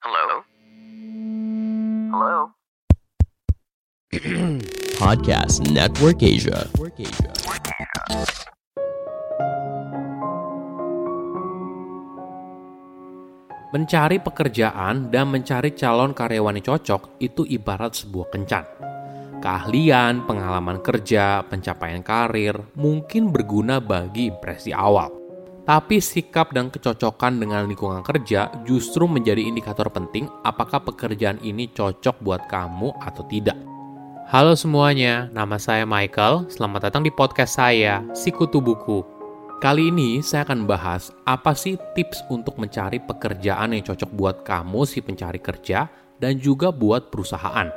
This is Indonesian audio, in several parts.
Hello? Hello? Podcast Network Asia. Mencari pekerjaan dan mencari calon karyawan yang cocok itu ibarat sebuah kencan. Keahlian, pengalaman kerja, pencapaian karir mungkin berguna bagi impresi awal. Tapi sikap dan kecocokan dengan lingkungan kerja justru menjadi indikator penting apakah pekerjaan ini cocok buat kamu atau tidak. Halo semuanya, nama saya Michael. Selamat datang di podcast saya, Sikutu Buku. Kali ini saya akan bahas apa sih tips untuk mencari pekerjaan yang cocok buat kamu si pencari kerja dan juga buat perusahaan.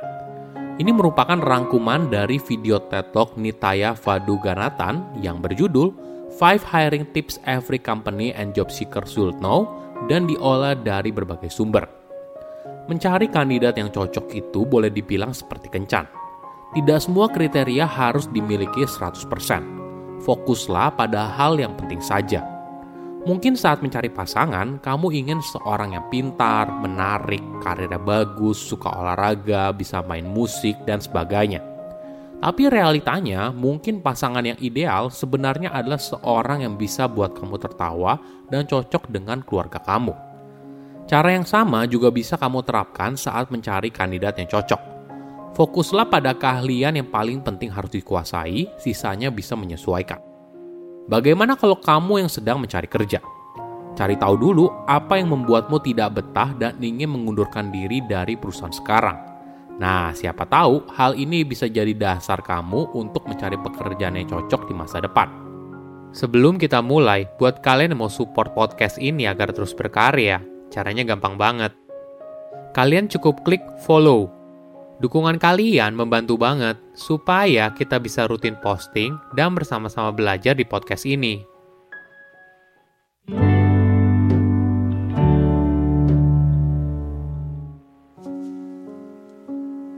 Ini merupakan rangkuman dari video TED Talk Nitaya Vaduganathan yang berjudul 5 Hiring Tips Every Company and Job Seeker Should Know dan diolah dari berbagai sumber. Mencari kandidat yang cocok itu boleh dibilang seperti kencan. Tidak semua kriteria harus dimiliki 100% fokuslah pada hal yang penting saja. Mungkin saat mencari pasangan, kamu ingin seorang yang pintar, menarik, karirnya bagus, suka olahraga, bisa main musik, dan sebagainya. Tapi realitanya, mungkin pasangan yang ideal sebenarnya adalah seorang yang bisa buat kamu tertawa dan cocok dengan keluarga kamu. Cara yang sama juga bisa kamu terapkan saat mencari kandidat yang cocok. Fokuslah pada keahlian yang paling penting harus dikuasai, sisanya bisa menyesuaikan. Bagaimana kalau kamu yang sedang mencari kerja? Cari tahu dulu apa yang membuatmu tidak betah dan ingin mengundurkan diri dari perusahaan sekarang. Nah, siapa tahu hal ini bisa jadi dasar kamu untuk mencari pekerjaan yang cocok di masa depan. Sebelum kita mulai, buat kalian yang mau support podcast ini agar terus berkarya, caranya gampang banget. Kalian cukup klik follow Dukungan kalian membantu banget supaya kita bisa rutin posting dan bersama-sama belajar di podcast ini.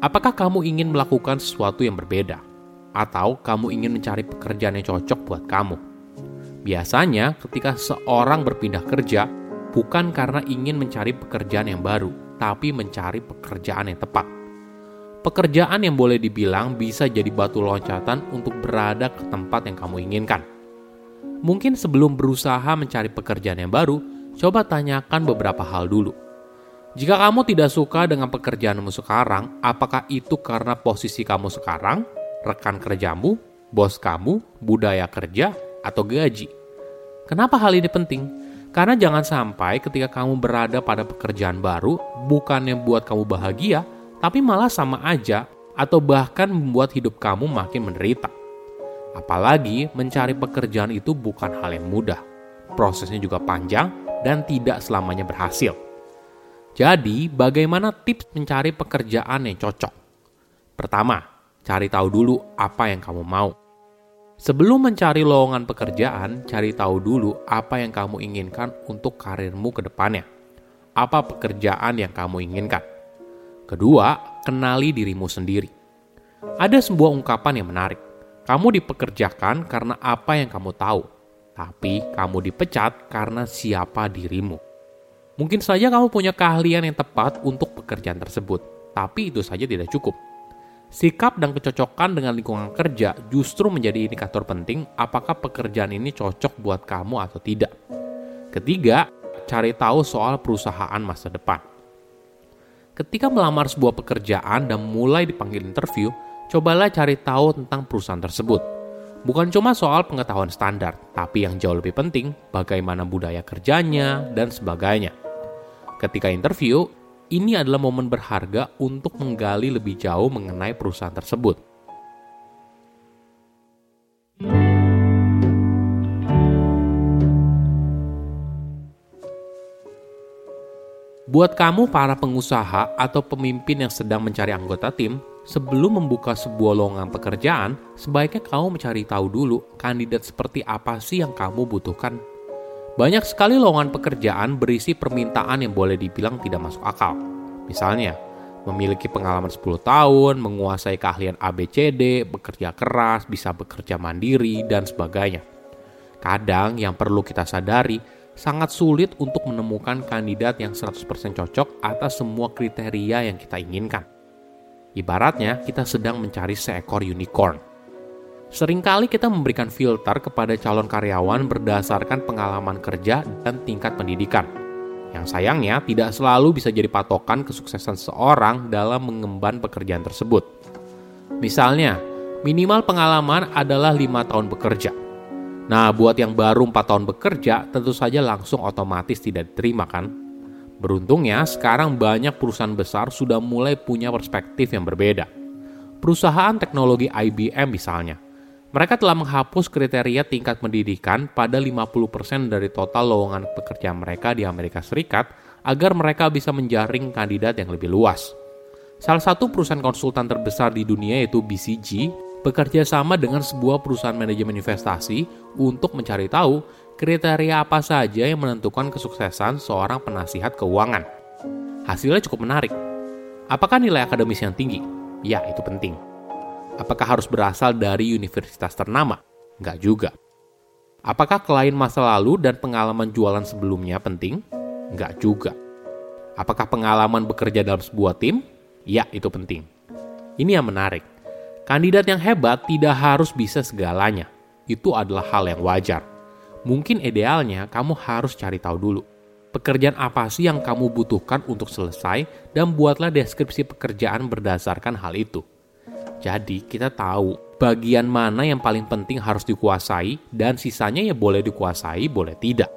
Apakah kamu ingin melakukan sesuatu yang berbeda? Atau kamu ingin mencari pekerjaan yang cocok buat kamu? Biasanya, ketika seorang berpindah kerja, bukan karena ingin mencari pekerjaan yang baru, tapi mencari pekerjaan yang tepat pekerjaan yang boleh dibilang bisa jadi batu loncatan untuk berada ke tempat yang kamu inginkan. Mungkin sebelum berusaha mencari pekerjaan yang baru, coba tanyakan beberapa hal dulu. Jika kamu tidak suka dengan pekerjaanmu sekarang, apakah itu karena posisi kamu sekarang, rekan kerjamu, bos kamu, budaya kerja, atau gaji? Kenapa hal ini penting? Karena jangan sampai ketika kamu berada pada pekerjaan baru, bukannya buat kamu bahagia, tapi malah sama aja atau bahkan membuat hidup kamu makin menderita. Apalagi mencari pekerjaan itu bukan hal yang mudah. Prosesnya juga panjang dan tidak selamanya berhasil. Jadi, bagaimana tips mencari pekerjaan yang cocok? Pertama, cari tahu dulu apa yang kamu mau. Sebelum mencari lowongan pekerjaan, cari tahu dulu apa yang kamu inginkan untuk karirmu ke depannya. Apa pekerjaan yang kamu inginkan? Kedua, kenali dirimu sendiri. Ada sebuah ungkapan yang menarik. Kamu dipekerjakan karena apa yang kamu tahu, tapi kamu dipecat karena siapa dirimu. Mungkin saja kamu punya keahlian yang tepat untuk pekerjaan tersebut, tapi itu saja tidak cukup. Sikap dan kecocokan dengan lingkungan kerja justru menjadi indikator penting apakah pekerjaan ini cocok buat kamu atau tidak. Ketiga, cari tahu soal perusahaan masa depan. Ketika melamar sebuah pekerjaan dan mulai dipanggil interview, cobalah cari tahu tentang perusahaan tersebut. Bukan cuma soal pengetahuan standar, tapi yang jauh lebih penting, bagaimana budaya kerjanya dan sebagainya. Ketika interview, ini adalah momen berharga untuk menggali lebih jauh mengenai perusahaan tersebut. Buat kamu para pengusaha atau pemimpin yang sedang mencari anggota tim, sebelum membuka sebuah lowongan pekerjaan, sebaiknya kamu mencari tahu dulu kandidat seperti apa sih yang kamu butuhkan. Banyak sekali lowongan pekerjaan berisi permintaan yang boleh dibilang tidak masuk akal. Misalnya, memiliki pengalaman 10 tahun, menguasai keahlian ABCD, bekerja keras, bisa bekerja mandiri, dan sebagainya. Kadang yang perlu kita sadari, sangat sulit untuk menemukan kandidat yang 100% cocok atas semua kriteria yang kita inginkan. Ibaratnya, kita sedang mencari seekor unicorn. Seringkali kita memberikan filter kepada calon karyawan berdasarkan pengalaman kerja dan tingkat pendidikan. Yang sayangnya tidak selalu bisa jadi patokan kesuksesan seorang dalam mengemban pekerjaan tersebut. Misalnya, minimal pengalaman adalah lima tahun bekerja. Nah, buat yang baru 4 tahun bekerja, tentu saja langsung otomatis tidak diterima kan? Beruntungnya, sekarang banyak perusahaan besar sudah mulai punya perspektif yang berbeda. Perusahaan teknologi IBM misalnya, mereka telah menghapus kriteria tingkat pendidikan pada 50% dari total lowongan pekerjaan mereka di Amerika Serikat agar mereka bisa menjaring kandidat yang lebih luas. Salah satu perusahaan konsultan terbesar di dunia yaitu BCG bekerja sama dengan sebuah perusahaan manajemen investasi untuk mencari tahu kriteria apa saja yang menentukan kesuksesan seorang penasihat keuangan. Hasilnya cukup menarik. Apakah nilai akademis yang tinggi? Ya, itu penting. Apakah harus berasal dari universitas ternama? Enggak juga. Apakah klien masa lalu dan pengalaman jualan sebelumnya penting? Enggak juga. Apakah pengalaman bekerja dalam sebuah tim? Ya, itu penting. Ini yang menarik Kandidat yang hebat tidak harus bisa segalanya. Itu adalah hal yang wajar. Mungkin idealnya kamu harus cari tahu dulu. Pekerjaan apa sih yang kamu butuhkan untuk selesai dan buatlah deskripsi pekerjaan berdasarkan hal itu. Jadi kita tahu bagian mana yang paling penting harus dikuasai dan sisanya ya boleh dikuasai, boleh tidak.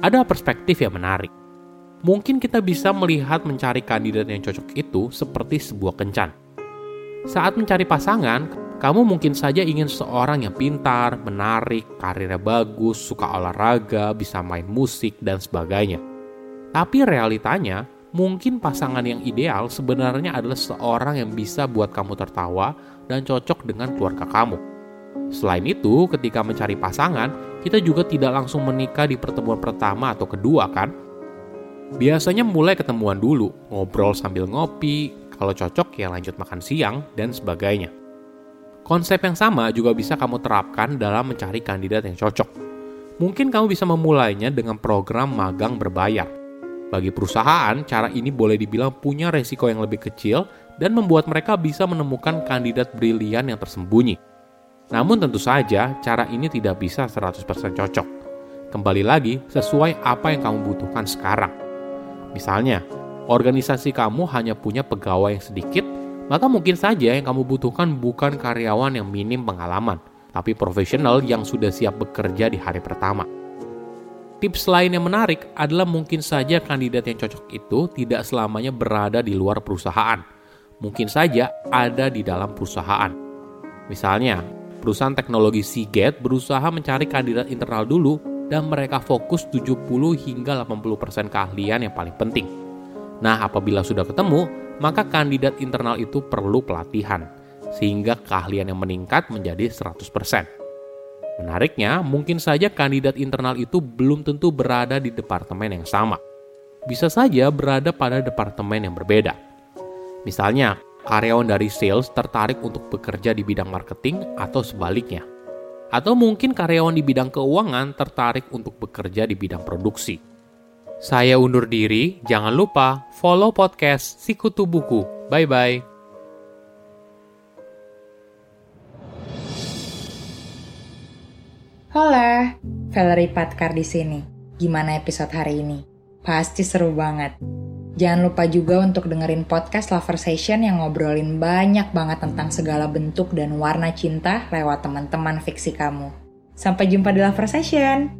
ada perspektif yang menarik. Mungkin kita bisa melihat mencari kandidat yang cocok itu seperti sebuah kencan. Saat mencari pasangan, kamu mungkin saja ingin seorang yang pintar, menarik, karirnya bagus, suka olahraga, bisa main musik, dan sebagainya. Tapi realitanya, mungkin pasangan yang ideal sebenarnya adalah seorang yang bisa buat kamu tertawa dan cocok dengan keluarga kamu. Selain itu, ketika mencari pasangan, kita juga tidak langsung menikah di pertemuan pertama atau kedua kan? Biasanya mulai ketemuan dulu, ngobrol sambil ngopi, kalau cocok ya lanjut makan siang, dan sebagainya. Konsep yang sama juga bisa kamu terapkan dalam mencari kandidat yang cocok. Mungkin kamu bisa memulainya dengan program magang berbayar. Bagi perusahaan, cara ini boleh dibilang punya resiko yang lebih kecil dan membuat mereka bisa menemukan kandidat brilian yang tersembunyi namun tentu saja cara ini tidak bisa 100% cocok. Kembali lagi sesuai apa yang kamu butuhkan sekarang. Misalnya, organisasi kamu hanya punya pegawai yang sedikit, maka mungkin saja yang kamu butuhkan bukan karyawan yang minim pengalaman, tapi profesional yang sudah siap bekerja di hari pertama. Tips lain yang menarik adalah mungkin saja kandidat yang cocok itu tidak selamanya berada di luar perusahaan. Mungkin saja ada di dalam perusahaan. Misalnya, Perusahaan teknologi Seagate berusaha mencari kandidat internal dulu dan mereka fokus 70 hingga 80% keahlian yang paling penting. Nah, apabila sudah ketemu, maka kandidat internal itu perlu pelatihan, sehingga keahlian yang meningkat menjadi 100%. Menariknya, mungkin saja kandidat internal itu belum tentu berada di departemen yang sama. Bisa saja berada pada departemen yang berbeda. Misalnya, karyawan dari sales tertarik untuk bekerja di bidang marketing atau sebaliknya. Atau mungkin karyawan di bidang keuangan tertarik untuk bekerja di bidang produksi. Saya undur diri, jangan lupa follow podcast Sikutu Buku. Bye-bye. Hola, Valerie Patkar di sini. Gimana episode hari ini? Pasti seru banget. Jangan lupa juga untuk dengerin podcast Lover Session yang ngobrolin banyak banget tentang segala bentuk dan warna cinta lewat teman-teman fiksi kamu. Sampai jumpa di Lover Session.